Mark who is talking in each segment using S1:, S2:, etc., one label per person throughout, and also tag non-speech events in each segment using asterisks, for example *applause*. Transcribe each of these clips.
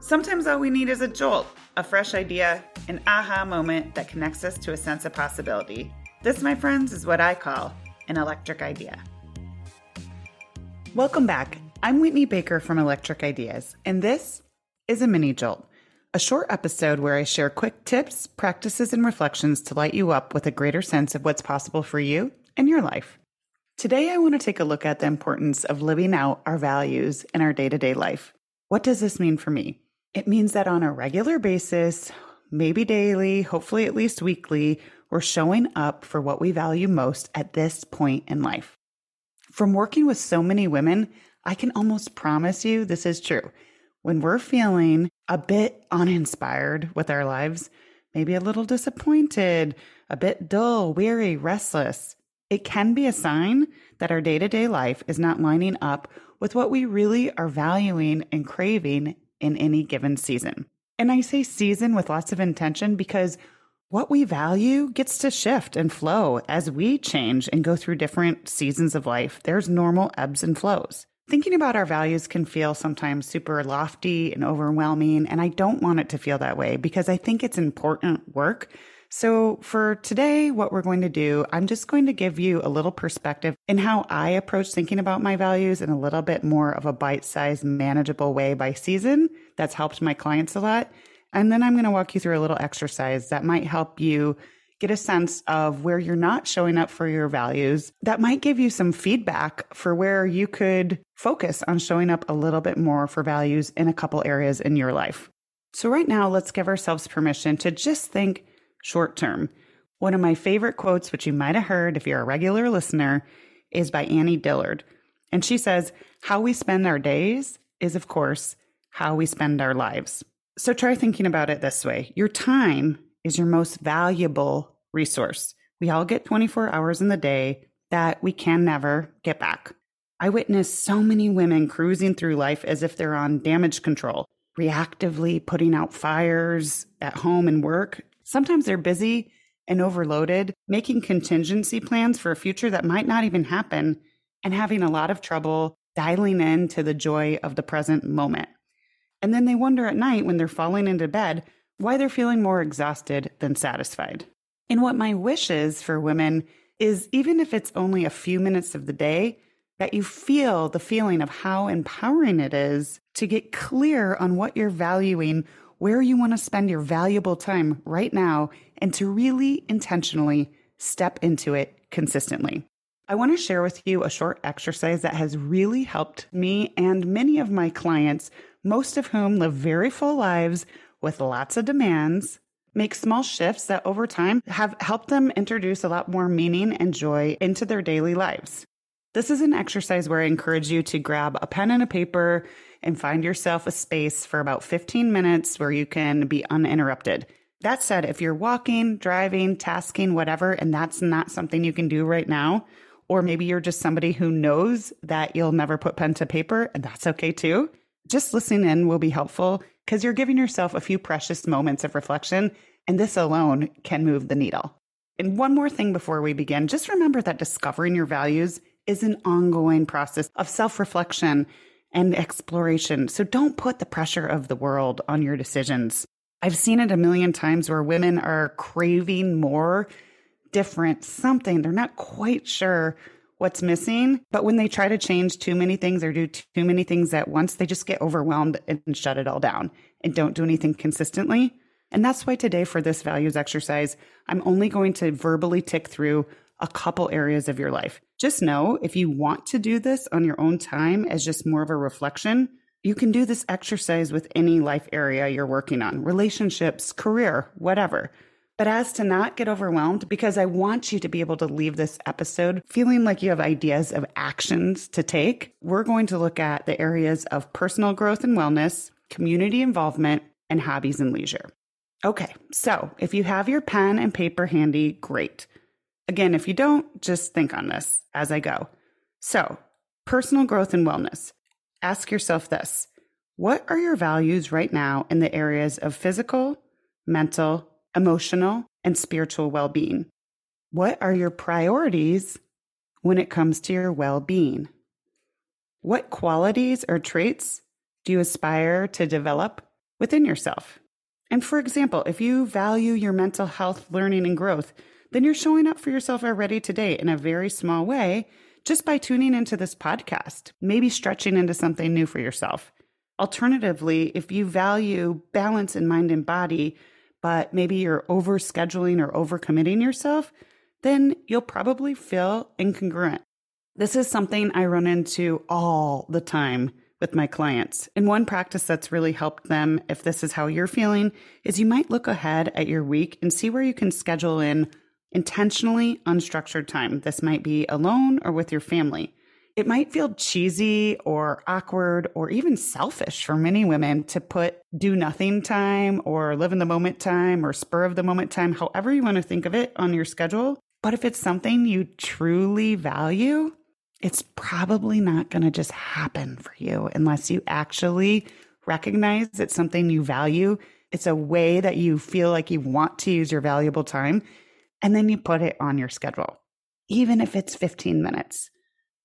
S1: Sometimes all we need is a jolt, a fresh idea, an aha moment that connects us to a sense of possibility. This, my friends, is what I call an electric idea. Welcome back. I'm Whitney Baker from Electric Ideas, and this is a mini jolt, a short episode where I share quick tips, practices, and reflections to light you up with a greater sense of what's possible for you and your life. Today, I want to take a look at the importance of living out our values in our day to day life. What does this mean for me? It means that on a regular basis, maybe daily, hopefully at least weekly, we're showing up for what we value most at this point in life. From working with so many women, I can almost promise you this is true. When we're feeling a bit uninspired with our lives, maybe a little disappointed, a bit dull, weary, restless, it can be a sign that our day to day life is not lining up with what we really are valuing and craving in any given season. And I say season with lots of intention because what we value gets to shift and flow as we change and go through different seasons of life. There's normal ebbs and flows. Thinking about our values can feel sometimes super lofty and overwhelming, and I don't want it to feel that way because I think it's important work so, for today, what we're going to do, I'm just going to give you a little perspective in how I approach thinking about my values in a little bit more of a bite sized, manageable way by season. That's helped my clients a lot. And then I'm going to walk you through a little exercise that might help you get a sense of where you're not showing up for your values. That might give you some feedback for where you could focus on showing up a little bit more for values in a couple areas in your life. So, right now, let's give ourselves permission to just think short term. One of my favorite quotes, which you might have heard if you're a regular listener, is by Annie Dillard. And she says, How we spend our days is, of course, how we spend our lives. So try thinking about it this way your time is your most valuable resource. We all get 24 hours in the day that we can never get back. I witness so many women cruising through life as if they're on damage control, reactively putting out fires at home and work, Sometimes they're busy and overloaded, making contingency plans for a future that might not even happen, and having a lot of trouble dialing in to the joy of the present moment. And then they wonder at night when they're falling into bed why they're feeling more exhausted than satisfied. And what my wish is for women is even if it's only a few minutes of the day, that you feel the feeling of how empowering it is to get clear on what you're valuing where you want to spend your valuable time right now and to really intentionally step into it consistently. I want to share with you a short exercise that has really helped me and many of my clients, most of whom live very full lives with lots of demands, make small shifts that over time have helped them introduce a lot more meaning and joy into their daily lives. This is an exercise where I encourage you to grab a pen and a paper and find yourself a space for about 15 minutes where you can be uninterrupted. That said, if you're walking, driving, tasking, whatever, and that's not something you can do right now, or maybe you're just somebody who knows that you'll never put pen to paper, and that's okay too. Just listening in will be helpful because you're giving yourself a few precious moments of reflection, and this alone can move the needle. And one more thing before we begin just remember that discovering your values is an ongoing process of self reflection and exploration. So don't put the pressure of the world on your decisions. I've seen it a million times where women are craving more different something. They're not quite sure what's missing, but when they try to change too many things or do too many things at once, they just get overwhelmed and shut it all down and don't do anything consistently. And that's why today for this values exercise, I'm only going to verbally tick through a couple areas of your life. Just know if you want to do this on your own time as just more of a reflection, you can do this exercise with any life area you're working on relationships, career, whatever. But as to not get overwhelmed, because I want you to be able to leave this episode feeling like you have ideas of actions to take, we're going to look at the areas of personal growth and wellness, community involvement, and hobbies and leisure. Okay, so if you have your pen and paper handy, great. Again, if you don't, just think on this as I go. So, personal growth and wellness. Ask yourself this What are your values right now in the areas of physical, mental, emotional, and spiritual well being? What are your priorities when it comes to your well being? What qualities or traits do you aspire to develop within yourself? And for example, if you value your mental health, learning, and growth, then you're showing up for yourself already today in a very small way just by tuning into this podcast, maybe stretching into something new for yourself. Alternatively, if you value balance in mind and body, but maybe you're over scheduling or over committing yourself, then you'll probably feel incongruent. This is something I run into all the time with my clients. And one practice that's really helped them, if this is how you're feeling, is you might look ahead at your week and see where you can schedule in intentionally unstructured time. This might be alone or with your family. It might feel cheesy or awkward or even selfish for many women to put do nothing time or live in the moment time or spur of the moment time, however you want to think of it on your schedule. But if it's something you truly value, it's probably not going to just happen for you unless you actually recognize it's something you value. It's a way that you feel like you want to use your valuable time. And then you put it on your schedule, even if it's 15 minutes.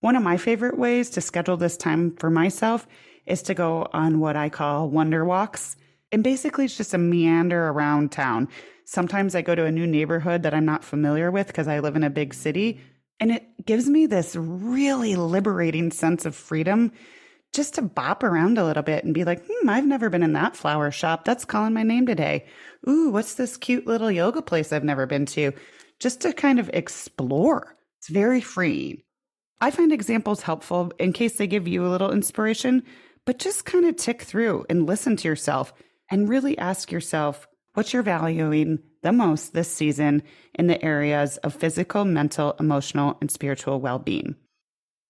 S1: One of my favorite ways to schedule this time for myself is to go on what I call wonder walks. And basically, it's just a meander around town. Sometimes I go to a new neighborhood that I'm not familiar with because I live in a big city. And it gives me this really liberating sense of freedom just to bop around a little bit and be like, hmm, I've never been in that flower shop. That's calling my name today. Ooh, what's this cute little yoga place I've never been to? Just to kind of explore. It's very freeing. I find examples helpful in case they give you a little inspiration, but just kind of tick through and listen to yourself and really ask yourself what you're valuing the most this season in the areas of physical, mental, emotional, and spiritual well being.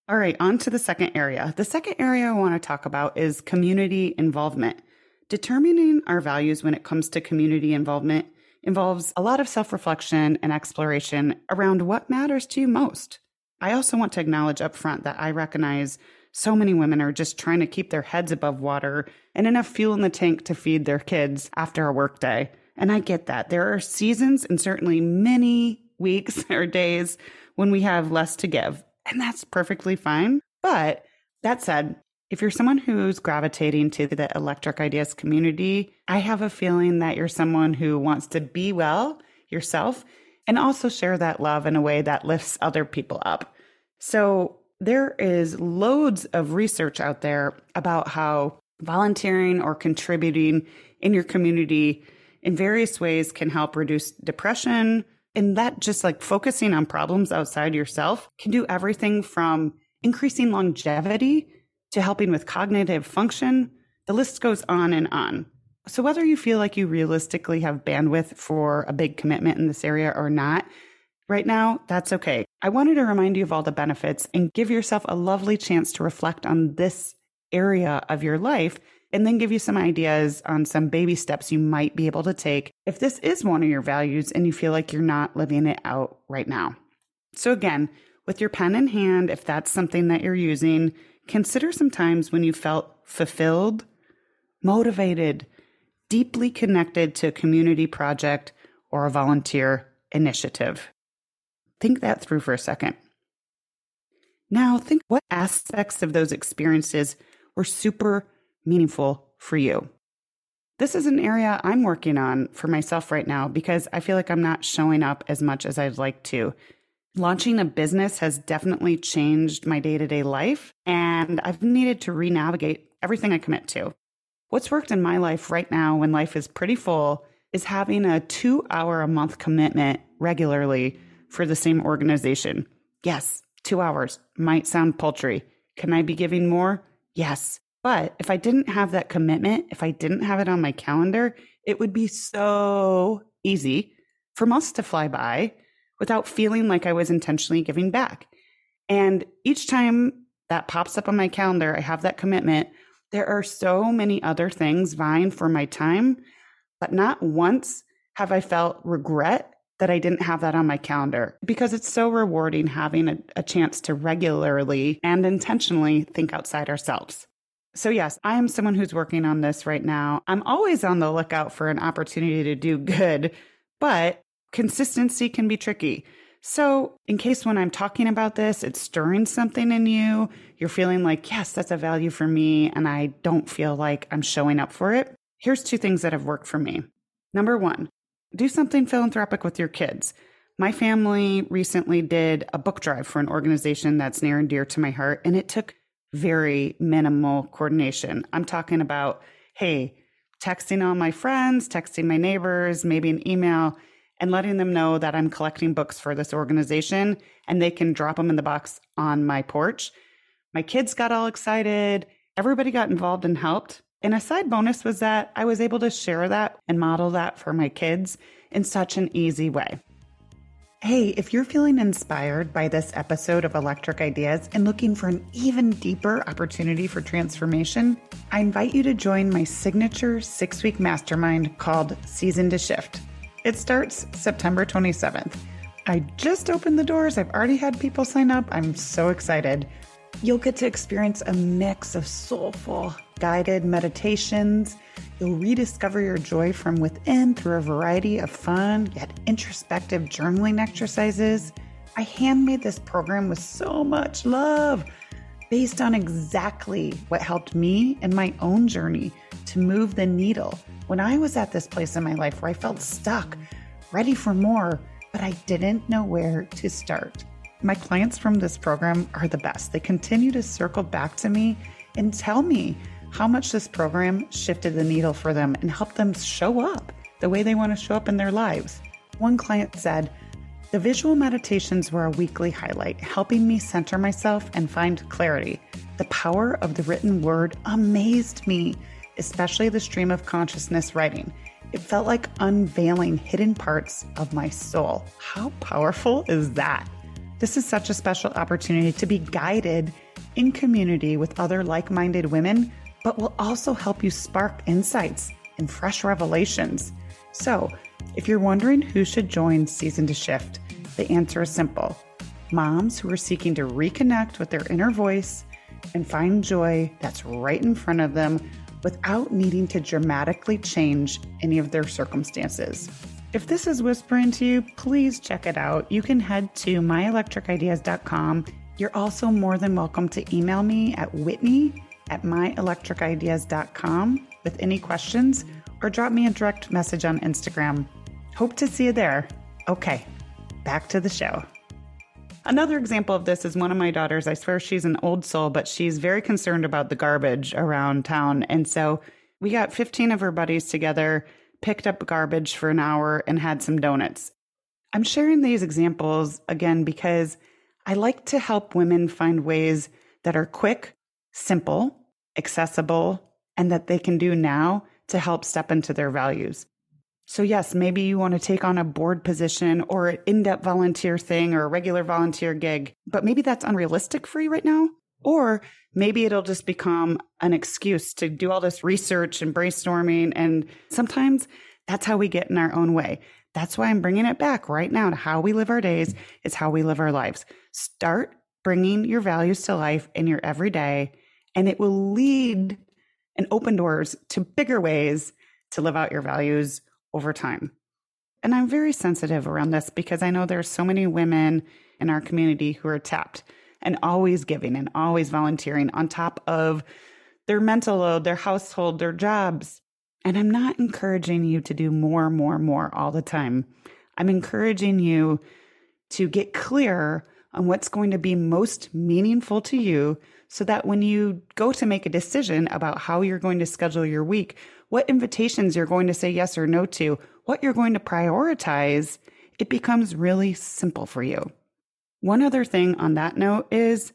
S1: All right, on to the second area. The second area I want to talk about is community involvement. Determining our values when it comes to community involvement involves a lot of self reflection and exploration around what matters to you most. I also want to acknowledge upfront that I recognize so many women are just trying to keep their heads above water and enough fuel in the tank to feed their kids after a workday. And I get that. There are seasons and certainly many weeks *laughs* or days when we have less to give, and that's perfectly fine. But that said, if you're someone who's gravitating to the electric ideas community, I have a feeling that you're someone who wants to be well yourself and also share that love in a way that lifts other people up. So there is loads of research out there about how volunteering or contributing in your community in various ways can help reduce depression. And that just like focusing on problems outside yourself can do everything from increasing longevity to helping with cognitive function. The list goes on and on. So, whether you feel like you realistically have bandwidth for a big commitment in this area or not, right now, that's okay. I wanted to remind you of all the benefits and give yourself a lovely chance to reflect on this area of your life and then give you some ideas on some baby steps you might be able to take if this is one of your values and you feel like you're not living it out right now. So, again, with your pen in hand, if that's something that you're using, consider some times when you felt fulfilled, motivated, deeply connected to a community project or a volunteer initiative. Think that through for a second. Now, think what aspects of those experiences were super meaningful for you. This is an area I'm working on for myself right now because I feel like I'm not showing up as much as I'd like to. Launching a business has definitely changed my day to day life, and I've needed to re navigate everything I commit to. What's worked in my life right now when life is pretty full is having a two hour a month commitment regularly for the same organization. Yes, two hours might sound paltry. Can I be giving more? Yes. But if I didn't have that commitment, if I didn't have it on my calendar, it would be so easy for months to fly by without feeling like I was intentionally giving back. And each time that pops up on my calendar, I have that commitment. There are so many other things vying for my time, but not once have I felt regret that I didn't have that on my calendar because it's so rewarding having a, a, chance to regularly and intentionally think outside ourselves. So, yes, I am someone who's working on this right now. I'm always on the lookout for an opportunity to do good, but consistency can be tricky. So, in case when I'm talking about this, it's stirring something in you, you're feeling like, yes, that's a value for me, and I don't feel like I'm showing up for it. Here's two things that have worked for me. Number one, do something philanthropic with your kids. My family recently did a book drive for an organization that's near and dear to my heart, and it took very minimal coordination. I'm talking about, hey, texting all my friends, texting my neighbors, maybe an email and letting them know that I'm collecting books for this organization and they can drop them in the box on my porch. My kids got all excited. Everybody got involved and helped. And a side bonus was that I was able to share that and model that for my kids in such an easy way. Hey, if you're feeling inspired by this episode of Electric Ideas and looking for an even deeper opportunity for transformation, I invite you to join my signature six week mastermind called Season to Shift. It starts September 27th. I just opened the doors. I've already had people sign up. I'm so excited. You'll get to experience a mix of soulful, guided meditations. You'll rediscover your joy from within through a variety of fun yet introspective journaling exercises. I handmade this program with so much love based on exactly what helped me in my own journey to move the needle when I was at this place in my life where I felt stuck, ready for more, but I didn't know where to start. My clients from this program are the best. They continue to circle back to me and tell me how much this program shifted the needle for them and helped them show up the way they want to show up in their lives. One client said, The visual meditations were a weekly highlight, helping me center myself and find clarity. The power of the written word amazed me especially the stream of consciousness writing. It felt like unveiling hidden parts of my soul. How powerful is that? This is such a special opportunity to be guided in community with other like minded women, but will also help you spark insights and fresh revelations. So, if you're wondering who should join Season to Shift, the answer is simple moms who are seeking to reconnect with their inner voice and find joy that's right in front of them without needing to dramatically change any of their circumstances. If this is whispering to you, please check it out. You can head to myelectricideas.com. You're also more than welcome to email me at whitney at myelectricideas.com with any questions or drop me a direct message on Instagram. Hope to see you there. Okay, back to the show. Another example of this is one of my daughters. I swear she's an old soul, but she's very concerned about the garbage around town. And so we got 15 of her buddies together, picked up garbage for an hour, and had some donuts. I'm sharing these examples again because I like to help women find ways that are quick, simple, accessible, and that they can do now to help step into their values. So, yes, maybe you want to take on a board position or an in depth volunteer thing or a regular volunteer gig, but maybe that's unrealistic for you right now. Or maybe it'll just become an excuse to do all this research and brainstorming. And sometimes that's how we get in our own way. That's why I'm bringing it back right now to how we live our days is how we live our lives. Start bringing your values to life in your everyday, and it will lead and open doors to bigger ways to live out your values over time. And I'm very sensitive around this because I know there's so many women in our community who are tapped and always giving and always volunteering on top of their mental load, their household, their jobs. And I'm not encouraging you to do more, more, more all the time. I'm encouraging you to get clear on what's going to be most meaningful to you so that when you go to make a decision about how you're going to schedule your week, what invitations you're going to say yes or no to, what you're going to prioritize, it becomes really simple for you. One other thing on that note is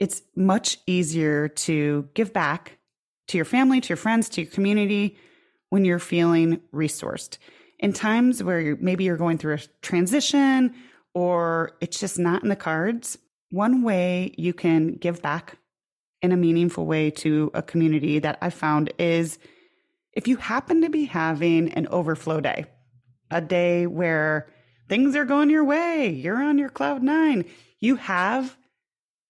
S1: it's much easier to give back to your family, to your friends, to your community when you're feeling resourced. In times where you're, maybe you're going through a transition or it's just not in the cards, one way you can give back in a meaningful way to a community that I found is If you happen to be having an overflow day, a day where things are going your way, you're on your cloud nine, you have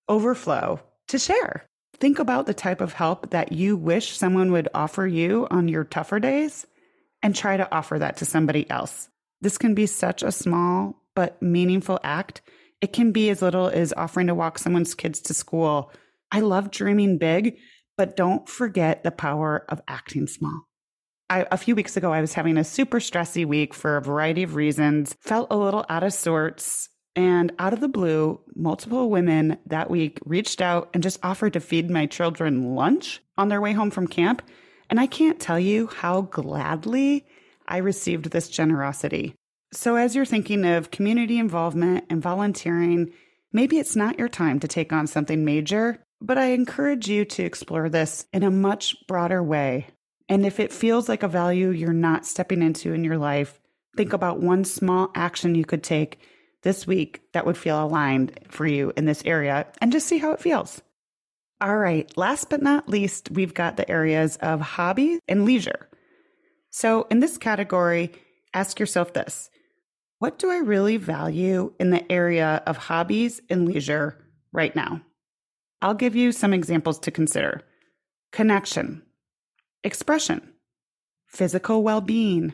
S1: overflow to share. Think about the type of help that you wish someone would offer you on your tougher days and try to offer that to somebody else. This can be such a small but meaningful act. It can be as little as offering to walk someone's kids to school. I love dreaming big, but don't forget the power of acting small. I, a few weeks ago, I was having a super stressy week for a variety of reasons, felt a little out of sorts. And out of the blue, multiple women that week reached out and just offered to feed my children lunch on their way home from camp. And I can't tell you how gladly I received this generosity. So, as you're thinking of community involvement and volunteering, maybe it's not your time to take on something major, but I encourage you to explore this in a much broader way and if it feels like a value you're not stepping into in your life, think about one small action you could take this week that would feel aligned for you in this area and just see how it feels. All right, last but not least, we've got the areas of hobby and leisure. So, in this category, ask yourself this What do I really value in the area of hobbies and leisure right now? I'll give you some examples to consider connection, expression, physical well being,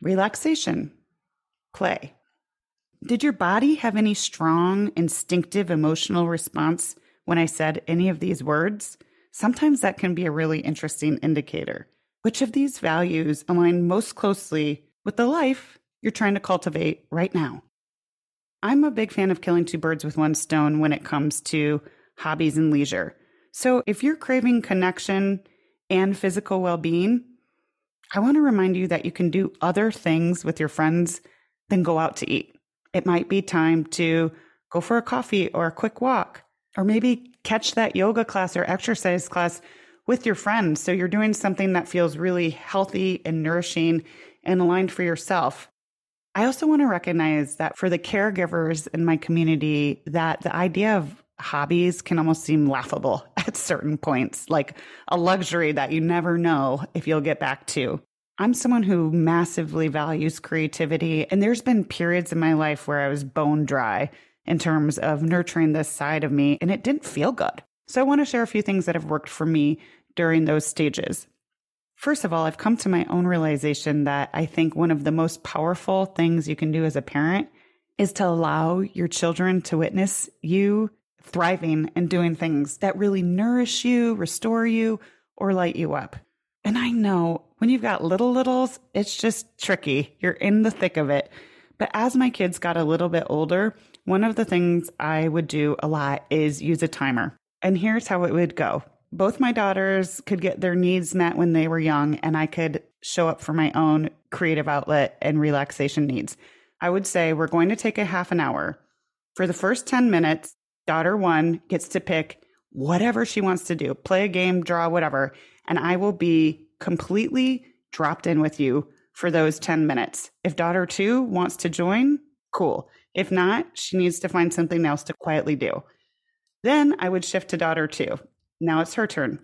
S1: relaxation, play. Did your body have any strong, instinctive emotional response when I said any of these words? Sometimes that can be a really interesting indicator. Which of these values align most closely with the life you're trying to cultivate right now? I'm a big fan of killing two birds with one stone when it comes to hobbies and leisure. So if you're craving connection and physical well being, I want to remind you that you can do other things with your friends than go out to eat. It might be time to go for a coffee or a quick walk, or maybe catch that yoga class or exercise class with your friends. So you're doing something that feels really healthy and nourishing and aligned for yourself. I also want to recognize that for the caregivers in my community, that the idea of hobbies can almost seem laughable at certain points, like a luxury that you never know if you'll get back to. I'm someone who massively values creativity, and there's been periods in my life where I was bone dry in terms of nurturing this side of me, and it didn't feel good. So I want to share a few things that have worked for me during those stages. First of all, I've come to my own realization that I think one of the most powerful things you can do as a parent is to allow your children to witness you thriving and doing things that really nourish you, restore you, or light you up. And I know when you've got little littles, it's just tricky. You're in the thick of it. But as my kids got a little bit older, one of the things I would do a lot is use a timer. And here's how it would go. Both my daughters could get their needs met when they were young, and I could show up for my own creative outlet and relaxation needs. I would say, We're going to take a half an hour. For the first 10 minutes, daughter one gets to pick whatever she wants to do play a game, draw, whatever. And I will be completely dropped in with you for those 10 minutes. If daughter two wants to join, cool. If not, she needs to find something else to quietly do. Then I would shift to daughter two. Now it's her turn.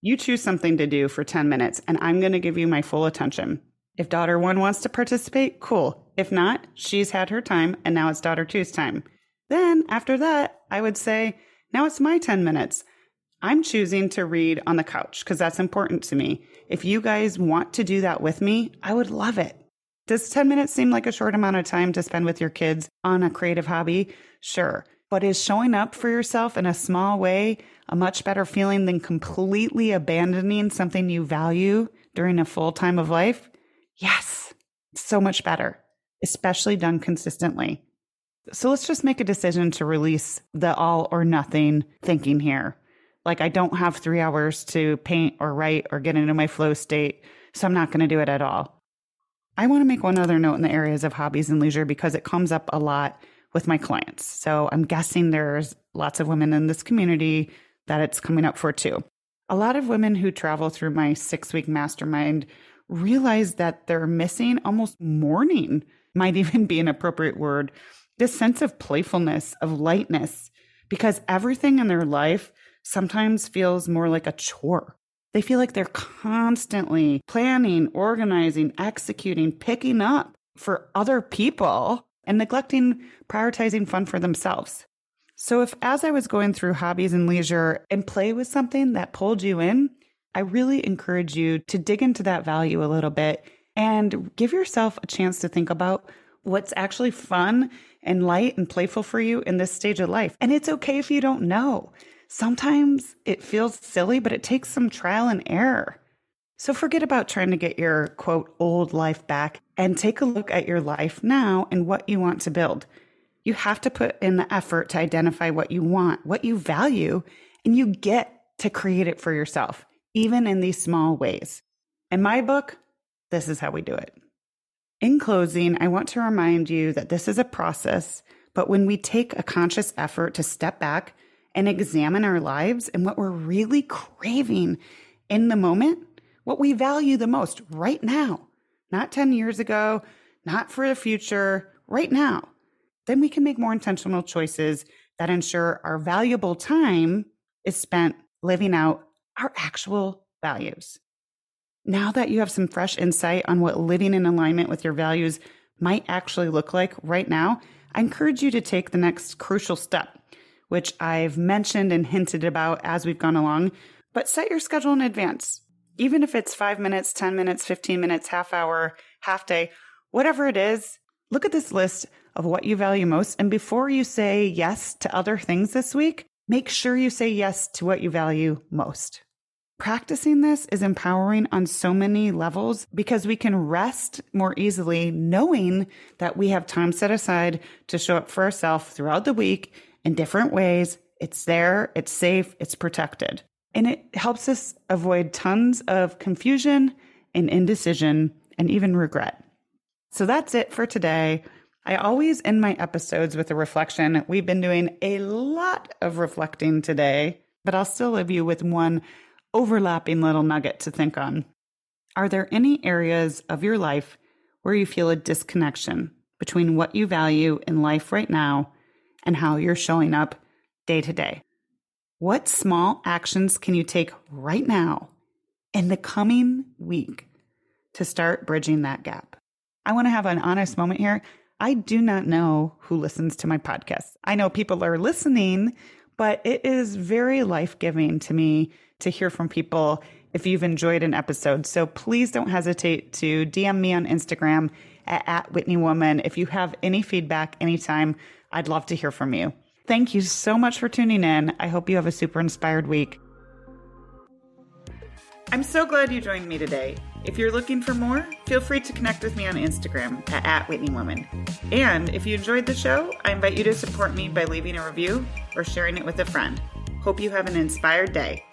S1: You choose something to do for 10 minutes, and I'm going to give you my full attention. If daughter one wants to participate, cool. If not, she's had her time, and now it's daughter two's time. Then after that, I would say, now it's my 10 minutes. I'm choosing to read on the couch because that's important to me. If you guys want to do that with me, I would love it. Does 10 minutes seem like a short amount of time to spend with your kids on a creative hobby? Sure. But is showing up for yourself in a small way a much better feeling than completely abandoning something you value during a full time of life? Yes, so much better, especially done consistently. So let's just make a decision to release the all or nothing thinking here. Like, I don't have three hours to paint or write or get into my flow state, so I'm not going to do it at all. I want to make one other note in the areas of hobbies and leisure because it comes up a lot with my clients. So I'm guessing there's lots of women in this community that it's coming up for too. A lot of women who travel through my six week mastermind realize that they're missing almost mourning, might *laughs* even be an appropriate word, this sense of playfulness, of lightness, because everything in their life sometimes feels more like a chore. They feel like they're constantly planning, organizing, executing, picking up for other people and neglecting prioritizing fun for themselves. So, if as I was going through hobbies and leisure and play was something that pulled you in, I really encourage you to dig into that value a little bit and give yourself a chance to think about what's actually fun and light and playful for you in this stage of life. And it's okay if you don't know. Sometimes it feels silly, but it takes some trial and error. So forget about trying to get your quote old life back and take a look at your life now and what you want to build. You have to put in the effort to identify what you want, what you value, and you get to create it for yourself, even in these small ways. In my book, this is how we do it. In closing, I want to remind you that this is a process, but when we take a conscious effort to step back and examine our lives and what we're really craving in the moment, what we value the most right now, not 10 years ago, not for the future, right now, then we can make more intentional choices that ensure our valuable time is spent living out our actual values. Now that you have some fresh insight on what living in alignment with your values might actually look like right now, I encourage you to take the next crucial step which I've mentioned and hinted about as we've gone along, but set your schedule in advance. Even if it's five minutes, 10 minutes, 15 minutes, half hour, half day, whatever it is, look at this list of what you value most. And before you say yes to other things this week, make sure you say yes to what you value most. Practicing this is empowering on so many levels because we can rest more easily knowing that we have time set aside to show up for ourselves throughout the week in different ways. It's there, it's safe, it's protected. And it helps us avoid tons of confusion and indecision and even regret. So that's it for today. I always end my episodes with a reflection. We've been doing a lot of reflecting today, but I'll still leave you with one overlapping little nugget to think on. Are there any areas of your life where you feel a disconnection between what you value in life right now and how you're showing up day to day. What small actions can you take right now in the coming week to start bridging that gap? I want to have an honest moment here. I do not know who listens to my podcast. I know people are listening, but it is very life giving to me to hear from people if you've enjoyed an episode. So please don't hesitate to DM me on Instagram at, at Whitney Woman. If you have any feedback anytime, I'd love to hear from you. Thank you so much for tuning in. I hope you have a super inspired week. I'm so glad you joined me today. If you're looking for more, feel free to connect with me on Instagram at, at Whitney Woman. And if you enjoyed the show, I invite you to support me by leaving a review or sharing it with a friend. Hope you have an inspired day.